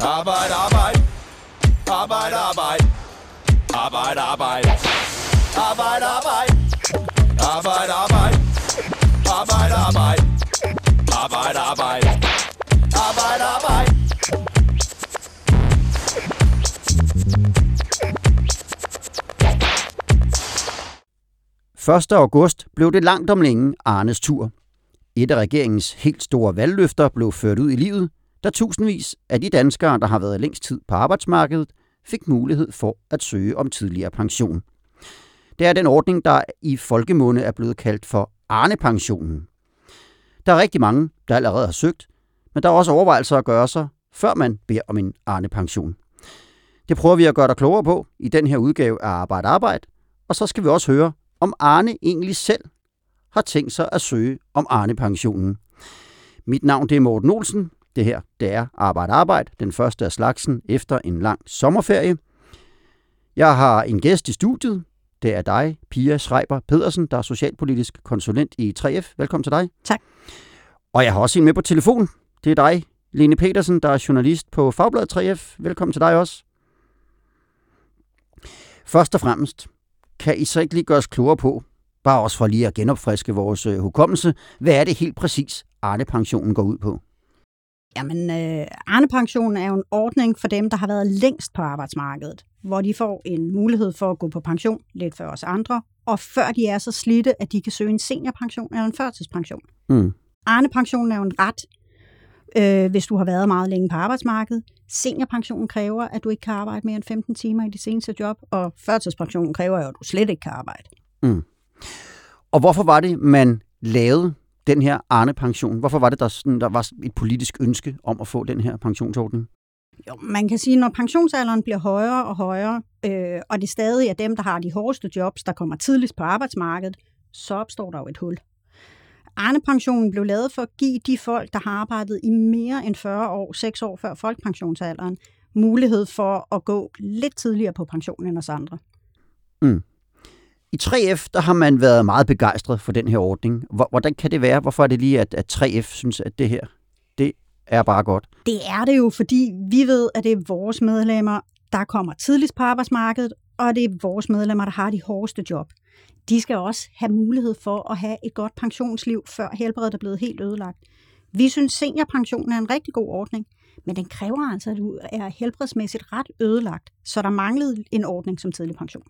Arbejde, arbejde. Arbejde, arbejde. Arbejde, arbejde. Arbejde, arbejde. Arbejde, arbejde. Arbejde, arbejde. Arbejde, arbejde. Arbejde, arbejde. 1. august blev det langt om længe Arnes tur. Et af regeringens helt store valgløfter blev ført ud i livet, da tusindvis af de danskere, der har været længst tid på arbejdsmarkedet, fik mulighed for at søge om tidligere pension. Det er den ordning, der i folkemunde er blevet kaldt for Arne-pensionen. Der er rigtig mange, der allerede har søgt, men der er også overvejelser at gøre sig, før man beder om en Arne-pension. Det prøver vi at gøre dig klogere på i den her udgave af Arbejde Arbejde, og så skal vi også høre, om Arne egentlig selv har tænkt sig at søge om Arne-pensionen. Mit navn det er Morten Olsen. Det her det er Arbejde Arbejde, den første af slagsen efter en lang sommerferie. Jeg har en gæst i studiet. Det er dig, Pia Schreiber Pedersen, der er socialpolitisk konsulent i 3F. Velkommen til dig. Tak. Og jeg har også en med på telefon. Det er dig, Lene Petersen, der er journalist på Fagbladet 3F. Velkommen til dig også. Først og fremmest, kan I så ikke lige gøre os klogere på, bare også for lige at genopfriske vores øh, hukommelse, hvad er det helt præcis, Arne-pensionen går ud på? Jamen, øh, Arne-pensionen er jo en ordning for dem, der har været længst på arbejdsmarkedet, hvor de får en mulighed for at gå på pension, lidt før os andre, og før de er så slidte, at de kan søge en seniorpension eller en førtidspension. Mm. Arne-pensionen er jo en ret, øh, hvis du har været meget længe på arbejdsmarkedet. Seniorpensionen kræver, at du ikke kan arbejde mere end 15 timer i dit seneste job, og førtidspensionen kræver jo, at du slet ikke kan arbejde. Mm. Og hvorfor var det, man lavede den her Arne-pension? Hvorfor var det, der, sådan, der var et politisk ønske om at få den her pensionsordning? Jo, man kan sige, når pensionsalderen bliver højere og højere, øh, og det stadig er dem, der har de hårdeste jobs, der kommer tidligst på arbejdsmarkedet, så opstår der jo et hul. Arne-pensionen blev lavet for at give de folk, der har arbejdet i mere end 40 år, 6 år før folkepensionsalderen, mulighed for at gå lidt tidligere på pension end os andre. Mm. I 3F der har man været meget begejstret for den her ordning. Hvordan kan det være? Hvorfor er det lige, at, at 3F synes, at det her det er bare godt? Det er det jo, fordi vi ved, at det er vores medlemmer, der kommer tidligst på arbejdsmarkedet, og det er vores medlemmer, der har de hårdeste job de skal også have mulighed for at have et godt pensionsliv, før helbredet er blevet helt ødelagt. Vi synes, seniorpensionen er en rigtig god ordning, men den kræver altså, at du er helbredsmæssigt ret ødelagt, så der manglede en ordning som tidlig pension.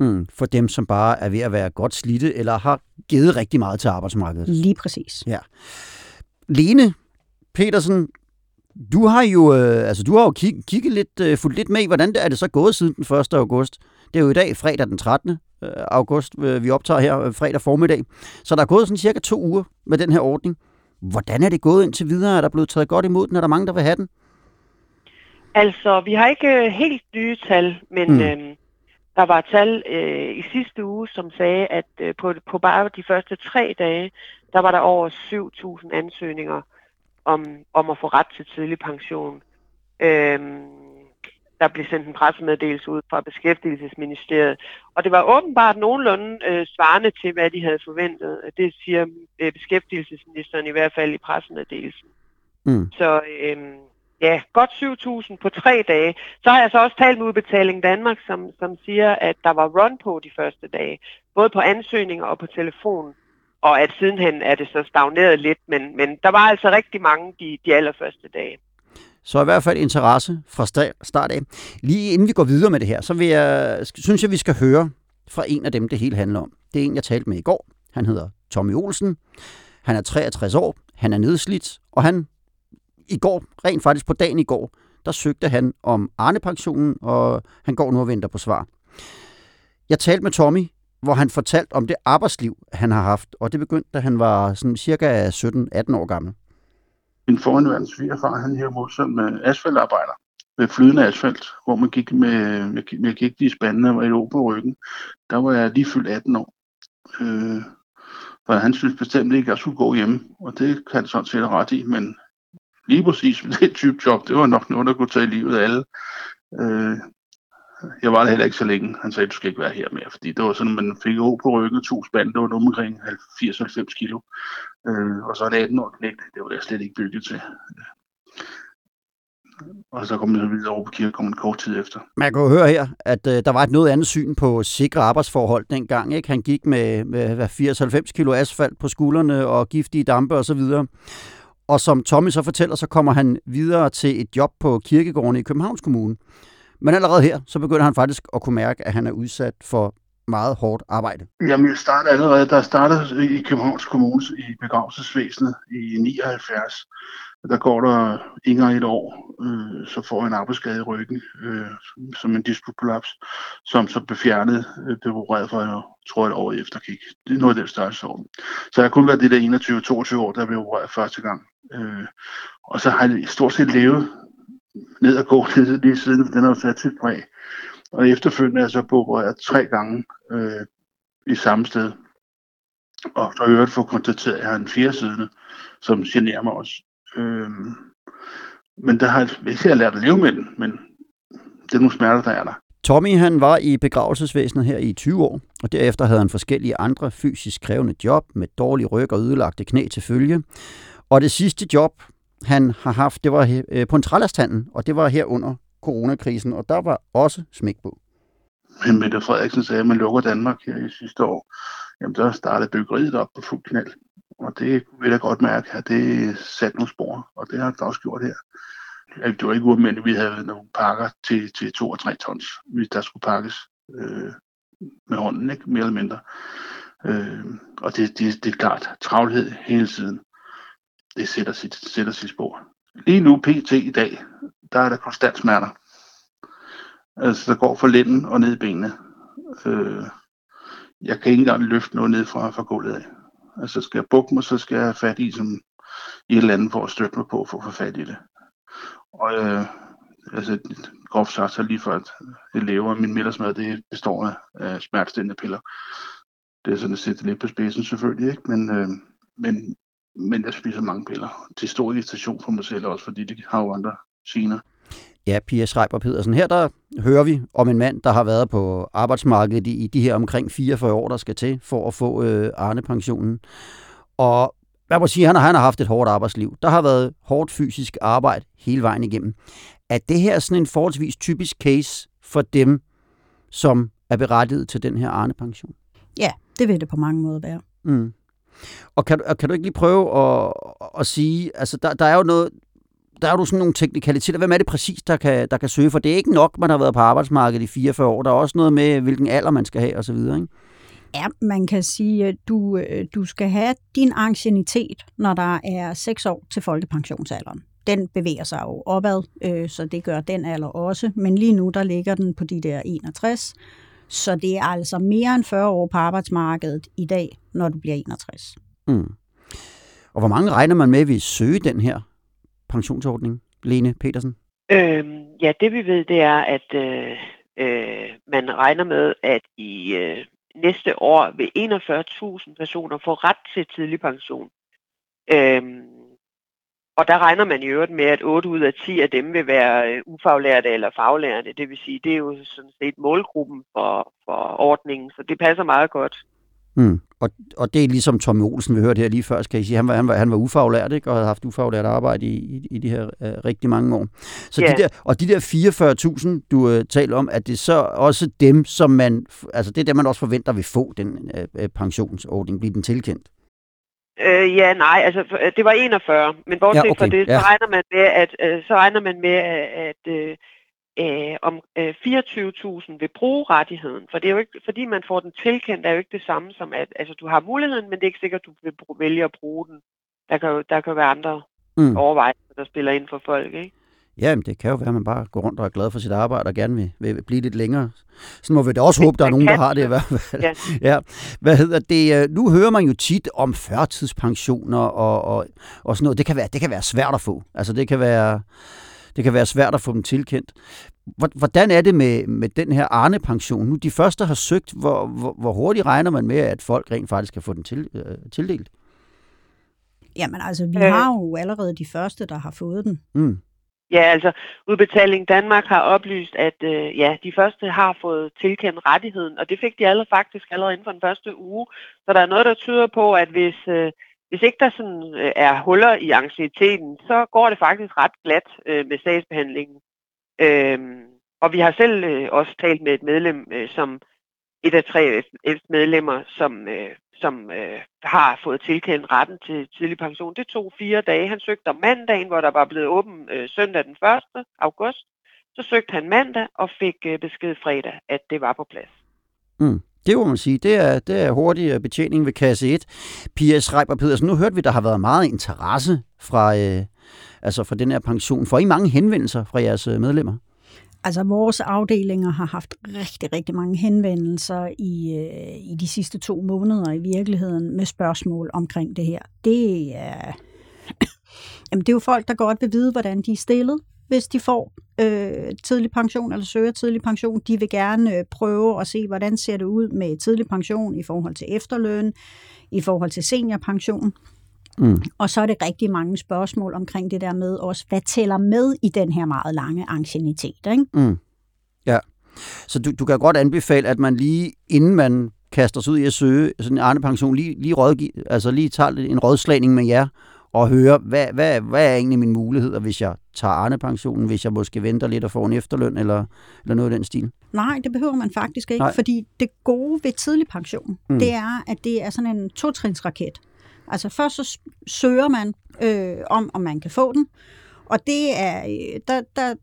Mm, for dem, som bare er ved at være godt slidte, eller har givet rigtig meget til arbejdsmarkedet. Lige præcis. Ja. Lene Petersen, du har jo, øh, altså, du har jo kig, kigget lidt, øh, fulgt lidt med i, hvordan det er det så gået siden den 1. august. Det er jo i dag, fredag den 13. Øh, august, øh, vi optager her øh, fredag formiddag. Så der er gået sådan cirka to uger med den her ordning. Hvordan er det gået indtil videre? Er der blevet taget godt imod den? Er der mange, der vil have den? Altså, vi har ikke helt nye tal, men mm. øhm, der var tal øh, i sidste uge, som sagde, at øh, på, på bare de første tre dage, der var der over 7.000 ansøgninger om, om at få ret til tidlig pension. Øhm, der blev sendt en pressemeddelelse ud fra Beskæftigelsesministeriet. Og det var åbenbart nogenlunde øh, svarende til, hvad de havde forventet. Det siger øh, Beskæftigelsesministeren i hvert fald i pressemeddelelsen. Mm. Så øh, ja, godt 7.000 på tre dage. Så har jeg så også talt med Udbetaling Danmark, som, som siger, at der var run på de første dage. Både på ansøgninger og på telefon. Og at sidenhen er det så stagneret lidt, men, men der var altså rigtig mange de, de allerførste dage. Så i hvert fald interesse fra start af. Lige inden vi går videre med det her, så vil jeg, synes jeg, vi skal høre fra en af dem, det hele handler om. Det er en, jeg talte med i går. Han hedder Tommy Olsen. Han er 63 år. Han er nedslidt. Og han i går, rent faktisk på dagen i går, der søgte han om Arne-pensionen, og han går nu og venter på svar. Jeg talte med Tommy, hvor han fortalte om det arbejdsliv, han har haft, og det begyndte, da han var sådan cirka 17-18 år gammel. Min forhåndværende svigerfar, han her modsat med asfaltarbejder med flydende asfalt, hvor man gik med, med, med gik de spændende og lå på ryggen. Der var jeg lige fyldt 18 år. Øh, for han synes bestemt ikke, at jeg skulle gå hjemme, og det kan han sådan set ret i, men lige præcis med det type job, det var nok noget, der kunne tage livet af alle. Øh, jeg var der heller ikke så længe. Han sagde, du skal ikke være her mere, fordi det var sådan, at man fik ro på ryggen, to spand, det var noget omkring 80-90 kilo. Øh, og så en 18 år knægt, det var jeg slet ikke bygget til. og så kom jeg så videre over på kirkegården kort tid efter. Man kan jo høre her, at øh, der var et noget andet syn på sikre arbejdsforhold dengang. Ikke? Han gik med, med 80-90 kilo asfalt på skuldrene og giftige dampe osv. Og, og som Tommy så fortæller, så kommer han videre til et job på kirkegården i Københavns Kommune. Men allerede her, så begynder han faktisk at kunne mærke, at han er udsat for meget hårdt arbejde. Jamen, jeg startede allerede, der startede i Københavns Kommune i begravelsesvæsenet i 79. Der går der ikke et år, øh, så får jeg en arbejdsskade i ryggen, øh, som en disputprolaps, som så blev fjernet, øh, blev opereret for, jeg tror et år efter gik. Det er noget af den største år. Så jeg har kun været det der 21-22 år, der blev opereret første gang. Øh, og så har jeg stort set levet ned og gå lige, lige siden, den har jo sat sit præg. Og efterfølgende er jeg så på opereret tre gange øh, i samme sted. Og så har jeg øvrigt fået konstateret, at jeg har en fjerdside, som generer mig også. Øh, men der har jeg ikke lært at leve med den, men det er nogle smerter, der er der. Tommy han var i begravelsesvæsenet her i 20 år, og derefter havde han forskellige andre fysisk krævende job med dårlig ryg og ødelagte knæ til følge. Og det sidste job, han har haft, det var øh, på en trælastanden, og det var her under coronakrisen, og der var også smæk på. Men Mette Frederiksen sagde, at man lukker Danmark her i sidste år. Jamen, der startede byggeriet op på fuld knald. Og det vil jeg godt mærke, at det satte nogle spor, og det har det også gjort her. Det var ikke ualmindeligt, vi havde nogle pakker til, til 2 og 3 tons, hvis der skulle pakkes øh, med hånden, ikke? mere eller mindre. Øh, og det, det, det er klart, travlhed hele tiden, det sætter sit, sætter sit spor. Lige nu, pt. i dag, der er der konstant smerter. Altså, der går fra lænden og ned i benene. Øh, jeg kan ikke engang løfte noget ned fra, fra gulvet af. Altså, skal jeg bukke mig, så skal jeg have fat i som i et eller andet for at støtte mig på for at få fat i det. Og øh, altså, groft sagt, så lige for at det lever, min middagsmad, det består af, af smertestillende piller. Det er sådan at sætte lidt på spidsen selvfølgelig, ikke? Men, øh, men, men jeg spiser mange piller. Til stor irritation for mig selv også, fordi det har jo andre gener. Ja, Pia Schreiber Pedersen. Her der hører vi om en mand, der har været på arbejdsmarkedet i de her omkring 44 år, der skal til for at få øh, Arne-pensionen. Og hvad må sige, han har, han har haft et hårdt arbejdsliv. Der har været hårdt fysisk arbejde hele vejen igennem. Er det her sådan en forholdsvis typisk case for dem, som er berettiget til den her Arne-pension? Ja, det vil det på mange måder være. Mm. Og kan, kan du ikke lige prøve at, at sige, altså der, der er jo noget, der er jo sådan nogle teknikaliteter. Hvem er det præcis, der kan, der kan søge? For det er ikke nok, man har været på arbejdsmarkedet i 44 år. Der er også noget med, hvilken alder man skal have osv., ikke? Ja, man kan sige, at du, øh, du skal have din ancienitet, når der er 6 år til folkepensionsalderen. Den bevæger sig jo opad, øh, så det gør den alder også. Men lige nu, der ligger den på de der 61. Så det er altså mere end 40 år på arbejdsmarkedet i dag, når du bliver 61. Mm. Og hvor mange regner man med, at vi søge den her pensionsordning, Lene Petersen? Øhm, ja, det vi ved, det er, at øh, øh, man regner med, at i øh, næste år vil 41.000 personer få ret til tidlig pension. Øhm, og der regner man i øvrigt med, at 8 ud af 10 af dem vil være øh, ufaglærte eller faglærte. Det vil sige, det er jo sådan set målgruppen for, for ordningen, så det passer meget godt. Mm. Og, og det er ligesom Tommy Olsen, vi hørte her lige før, skal I sige. Han var, han var, han var ufaglært, ikke? og havde haft ufaglært arbejde i, i, i de her uh, rigtig mange år. Så yeah. de der, og de der 44.000, du uh, taler om, at det så også dem, som man, altså det er dem, man også forventer vil få den uh, pensionsordning, blive den tilkendt? Øh, ja, nej, altså det var 41, men bortset ja, okay, fra det, ja. så regner man med, at, øh, så regner man med, at, øh, øh, om øh, 24.000 vil bruge rettigheden. For det er jo ikke, fordi man får den tilkendt, er jo ikke det samme som, at altså, du har muligheden, men det er ikke sikkert, at du vil vælge at bruge den. Der kan jo der kan være andre mm. overvejelser, der spiller ind for folk, ikke? Ja, men det kan jo være, at man bare går rundt og er glad for sit arbejde og gerne vil, vil blive lidt længere. Så må vi da også håbe, der er nogen, der har det i hvert fald. Ja. ja. Hvad hedder det? Nu hører man jo tit om førtidspensioner og, og, og sådan noget. Det kan, være, det kan være svært at få. Altså det kan være det kan være svært at få dem tilkendt. Hvordan er det med, med den her Arne-pension? Nu de første har søgt, hvor, hvor, hvor hurtigt regner man med, at folk rent faktisk kan få den til, øh, tildelt? Jamen altså, vi har jo allerede de første, der har fået den. Mm. Ja, altså Udbetaling Danmark har oplyst, at øh, ja, de første har fået tilkendt rettigheden, og det fik de alle faktisk allerede inden for den første uge. Så der er noget, der tyder på, at hvis, øh, hvis ikke der sådan øh, er huller i anxieteten, så går det faktisk ret glat øh, med sagsbehandlingen. Øhm, og vi har selv øh, også talt med et medlem, øh, som et af tre medlemmer, som, øh, som øh, har fået tilkendt retten til tidlig pension. Det tog fire dage. Han søgte om mandagen, hvor der var blevet åben øh, søndag den 1. august. Så søgte han mandag og fik øh, besked fredag, at det var på plads. Mm. Det må man sige. Det er, det er hurtig øh, betjening ved kasse 1. Pia Schreiber Pedersen, nu hørte vi, der har været meget interesse fra, øh, altså fra den her pension. Får I mange henvendelser fra jeres øh, medlemmer? Altså, vores afdelinger har haft rigtig, rigtig mange henvendelser i, øh, i de sidste to måneder i virkeligheden med spørgsmål omkring det her. Det er, jamen, det er jo folk, der godt vil vide, hvordan de er stillet, hvis de får øh, tidlig pension eller søger tidlig pension. De vil gerne øh, prøve at se, hvordan ser det ud med tidlig pension i forhold til efterløn, i forhold til seniorpension. Mm. Og så er det rigtig mange spørgsmål omkring det der med også, hvad tæller med i den her meget lange ancienitet, ikke? Mm. Ja, så du, du kan godt anbefale, at man lige inden man kaster sig ud i at søge sådan en Arne-pension, lige, lige, rådgive, altså lige tager en rådslagning med jer, og høre, hvad, hvad, hvad er egentlig mine muligheder, hvis jeg tager Arne-pensionen, hvis jeg måske venter lidt og får en efterløn, eller, eller noget af den stil? Nej, det behøver man faktisk ikke, Nej. fordi det gode ved tidlig pension, mm. det er, at det er sådan en totrinsraket. Altså først så søger man øh, om, om man kan få den, og det er, øh, der, der,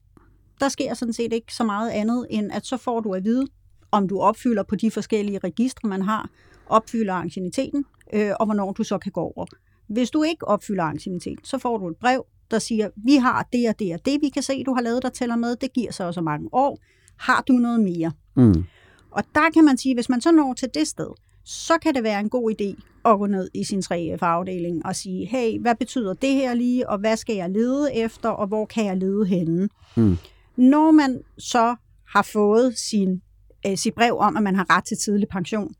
der sker sådan set ikke så meget andet, end at så får du at vide, om du opfylder på de forskellige registre, man har, opfylder ancieniteten, øh, og hvornår du så kan gå over. Hvis du ikke opfylder ancieniteten, så får du et brev, der siger, vi har det og det og det, vi kan se, du har lavet, der tæller med, det giver så også mange år. Har du noget mere? Mm. Og der kan man sige, hvis man så når til det sted, så kan det være en god idé at gå ned i sin 3F-afdeling og sige, hey, hvad betyder det her lige, og hvad skal jeg lede efter, og hvor kan jeg lede henne? Mm. Når man så har fået sin, øh, sit brev om, at man har ret til tidlig pension,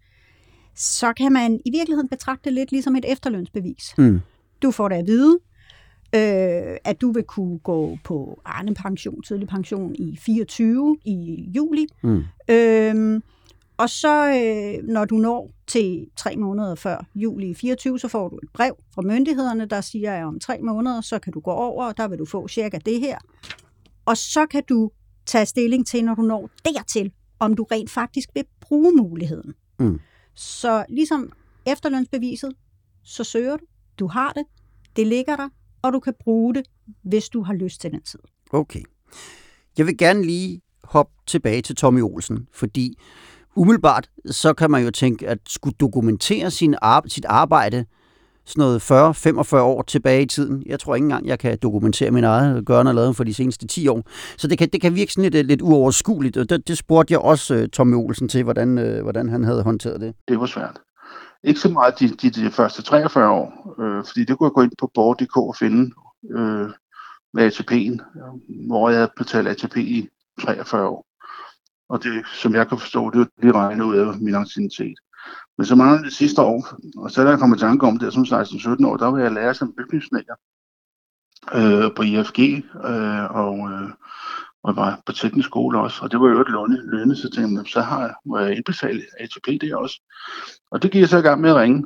så kan man i virkeligheden betragte det lidt ligesom et efterlønsbevis. Mm. Du får det at vide, øh, at du vil kunne gå på Arne pension, tidlig pension i 24 i juli. Mm. Øh, og så, øh, når du når til tre måneder før juli 24, så får du et brev fra myndighederne, der siger, at om tre måneder, så kan du gå over, og der vil du få cirka det her. Og så kan du tage stilling til, når du når dertil, om du rent faktisk vil bruge muligheden. Mm. Så ligesom efterlønsbeviset, så søger du, du har det, det ligger der, og du kan bruge det, hvis du har lyst til den tid. Okay. Jeg vil gerne lige hoppe tilbage til Tommy Olsen, fordi umiddelbart, så kan man jo tænke, at skulle dokumentere sin ar- sit arbejde sådan noget 40-45 år tilbage i tiden. Jeg tror ikke engang, jeg kan dokumentere min eget gørne og lavet for de seneste 10 år. Så det kan, det kan virke sådan lidt, øh, lidt uoverskueligt, og det, det spurgte jeg også uh, Tommy Olsen til, hvordan, uh, hvordan han havde håndteret det. Det var svært. Ikke så meget de, de, de første 43 år, øh, fordi det kunne jeg gå ind på Borg.dk og finde øh, med ATP'en, hvor jeg havde betalt ATP i 43 år. Og det, som jeg kan forstå, det er lige regnet ud af min anciennitet. Men så mange det sidste år, og så da jeg kom i tanke om det som 16-17 år, der var jeg lærer som bygningssnækker øh, på IFG, øh, og, øh, og var på teknisk skole også, og det var jo et lønne, lønne så tænkte jeg, så har jeg, må jeg indbetale ATP det også. Og det gik jeg så i gang med at ringe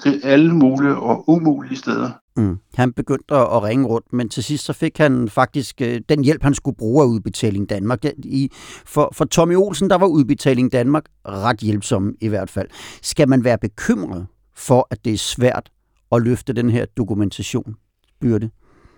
til alle mulige og umulige steder. Mm. Han begyndte at ringe rundt, men til sidst så fik han faktisk øh, den hjælp, han skulle bruge af Udbetaling Danmark. I, for, for Tommy Olsen, der var Udbetaling Danmark ret hjælpsom i hvert fald. Skal man være bekymret for, at det er svært at løfte den her dokumentation byrde?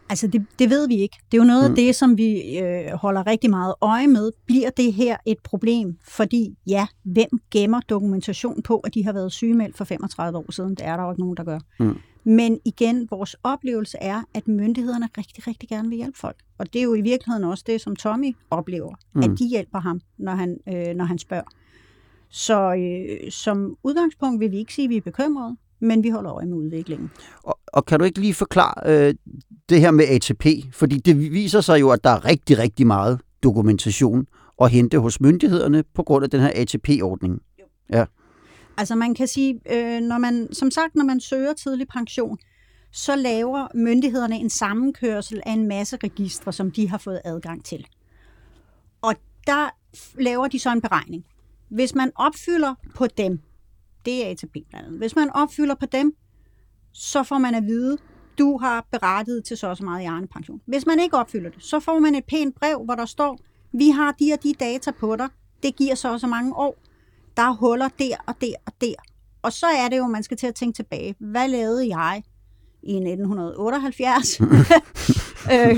Altså, det, det ved vi ikke. Det er jo noget mm. af det, som vi øh, holder rigtig meget øje med. Bliver det her et problem? Fordi, ja, hvem gemmer dokumentation på, at de har været sygemeldt for 35 år siden? Det er der jo ikke nogen, der gør. Mm. Men igen, vores oplevelse er, at myndighederne rigtig, rigtig gerne vil hjælpe folk. Og det er jo i virkeligheden også det, som Tommy oplever, mm. at de hjælper ham, når han, øh, når han spørger. Så øh, som udgangspunkt vil vi ikke sige, at vi er bekymrede, men vi holder øje med udviklingen. Og, og kan du ikke lige forklare øh, det her med ATP? Fordi det viser sig jo, at der er rigtig, rigtig meget dokumentation at hente hos myndighederne på grund af den her ATP-ordning. Ja. Altså man kan sige, øh, når man, som sagt, når man søger tidlig pension, så laver myndighederne en sammenkørsel af en masse registre, som de har fået adgang til. Og der laver de så en beregning. Hvis man opfylder på dem, det er ATP blandt Hvis man opfylder på dem, så får man at vide, du har berettiget til så og så meget i Arne pension. Hvis man ikke opfylder det, så får man et pænt brev, hvor der står, vi har de og de data på dig, det giver så og så mange år, der er huller der og der og der. Og så er det jo, man skal til at tænke tilbage, hvad lavede jeg i 1978? øh,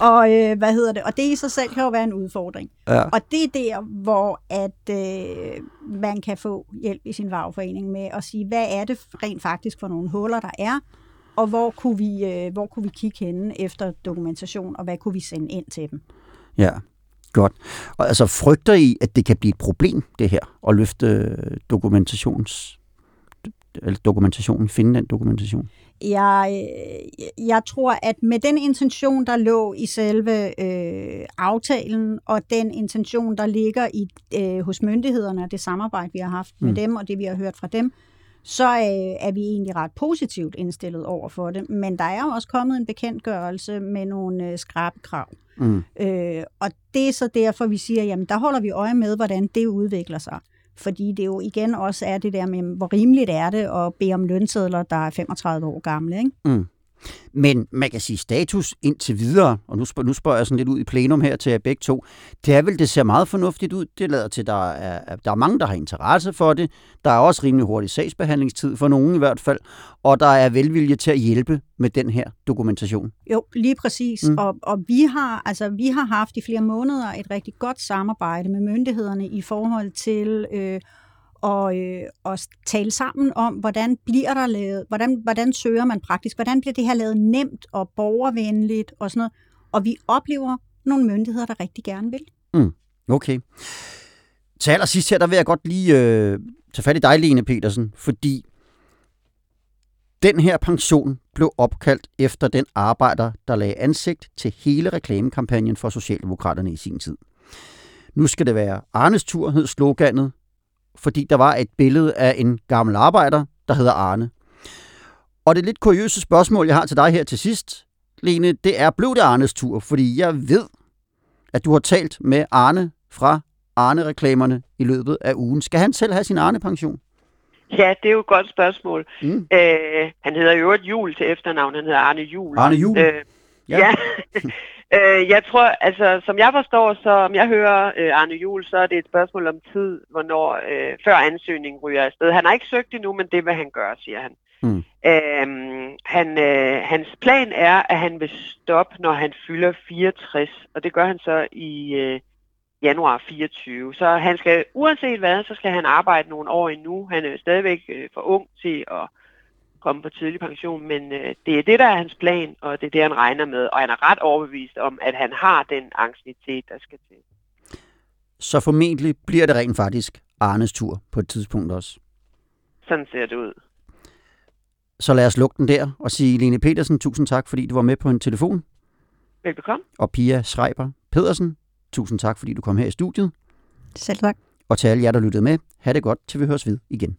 og øh, hvad hedder det? Og det i sig selv kan jo være en udfordring. Ja. Og det er der, hvor at øh, man kan få hjælp i sin fagforening med at sige, hvad er det rent faktisk for nogle huller, der er, og hvor kunne vi, øh, hvor kunne vi kigge henne efter dokumentation, og hvad kunne vi sende ind til dem? Ja, godt. Og altså frygter I, at det kan blive et problem, det her, at løfte øh, dokumentations eller dokumentationen, finde den dokumentation? Jeg, øh, jeg tror, at med den intention, der lå i selve øh, aftalen, og den intention, der ligger i øh, hos myndighederne, og det samarbejde, vi har haft med Mm. dem, og det, vi har hørt fra dem, så øh, er vi egentlig ret positivt indstillet over for det. Men der er jo også kommet en bekendtgørelse med nogle øh, skrabe krav. Mm. Øh, og det er så derfor, vi siger, jamen der holder vi øje med, hvordan det udvikler sig. Fordi det jo igen også er det der med, hvor rimeligt er det at bede om lønsedler, der er 35 år gamle. Ikke? Men man kan sige status indtil videre, og nu spørger, nu spørger jeg sådan lidt ud i plenum her til jer begge to, det er vel, det ser meget fornuftigt ud. Det lader til, der er, der er mange, der har interesse for det. Der er også rimelig hurtig sagsbehandlingstid for nogen i hvert fald, og der er velvilje til at hjælpe med den her dokumentation. Jo, lige præcis. Mm. Og, og vi, har, altså, vi har haft i flere måneder et rigtig godt samarbejde med myndighederne i forhold til øh, og, øh, og tale sammen om, hvordan bliver der lavet, hvordan, hvordan søger man praktisk, hvordan bliver det her lavet nemt og borgervenligt og sådan noget. Og vi oplever nogle myndigheder, der rigtig gerne vil. Mm, Okay. Til allersidst her, der vil jeg godt lige øh, tage fat i dig, Lene Petersen, fordi den her pension blev opkaldt efter den arbejder, der lagde ansigt til hele reklamekampagnen for Socialdemokraterne i sin tid. Nu skal det være Arnes tur, hed sloganet, fordi der var et billede af en gammel arbejder, der hedder Arne. Og det lidt kuriøse spørgsmål, jeg har til dig her til sidst, Lene, det er, blev det Arnes tur? Fordi jeg ved, at du har talt med Arne fra Arne-reklamerne i løbet af ugen. Skal han selv have sin Arne-pension? Ja, det er jo et godt spørgsmål. Mm. Øh, han hedder jo et Jul til efternavn. Han hedder Arne Jul. Arne Juhl? Øh, Ja. ja. øh, jeg tror, altså, som jeg forstår, så om jeg hører øh, Arne Jul, så er det et spørgsmål om tid, hvornår øh, før ansøgningen ryger afsted. Han har ikke søgt endnu, men det vil han gøre, siger han. Mm. Øhm, han øh, hans plan er, at han vil stoppe, når han fylder 64, og det gør han så i øh, januar 24. Så han skal, uanset hvad, så skal han arbejde nogle år endnu. Han er stadigvæk øh, for ung til at komme på tidlig pension, men øh, det er det, der er hans plan, og det er det, han regner med. Og han er ret overbevist om, at han har den angstinitet, der skal til. Så formentlig bliver det rent faktisk Arnes tur på et tidspunkt også. Sådan ser det ud. Så lad os lukke den der og sige, Lene Petersen, tusind tak, fordi du var med på en telefon. Velbekomme. Og Pia Schreiber Pedersen, tusind tak, fordi du kom her i studiet. Selv tak. Og til alle jer, der lyttede med, ha' det godt, til vi høres ved igen.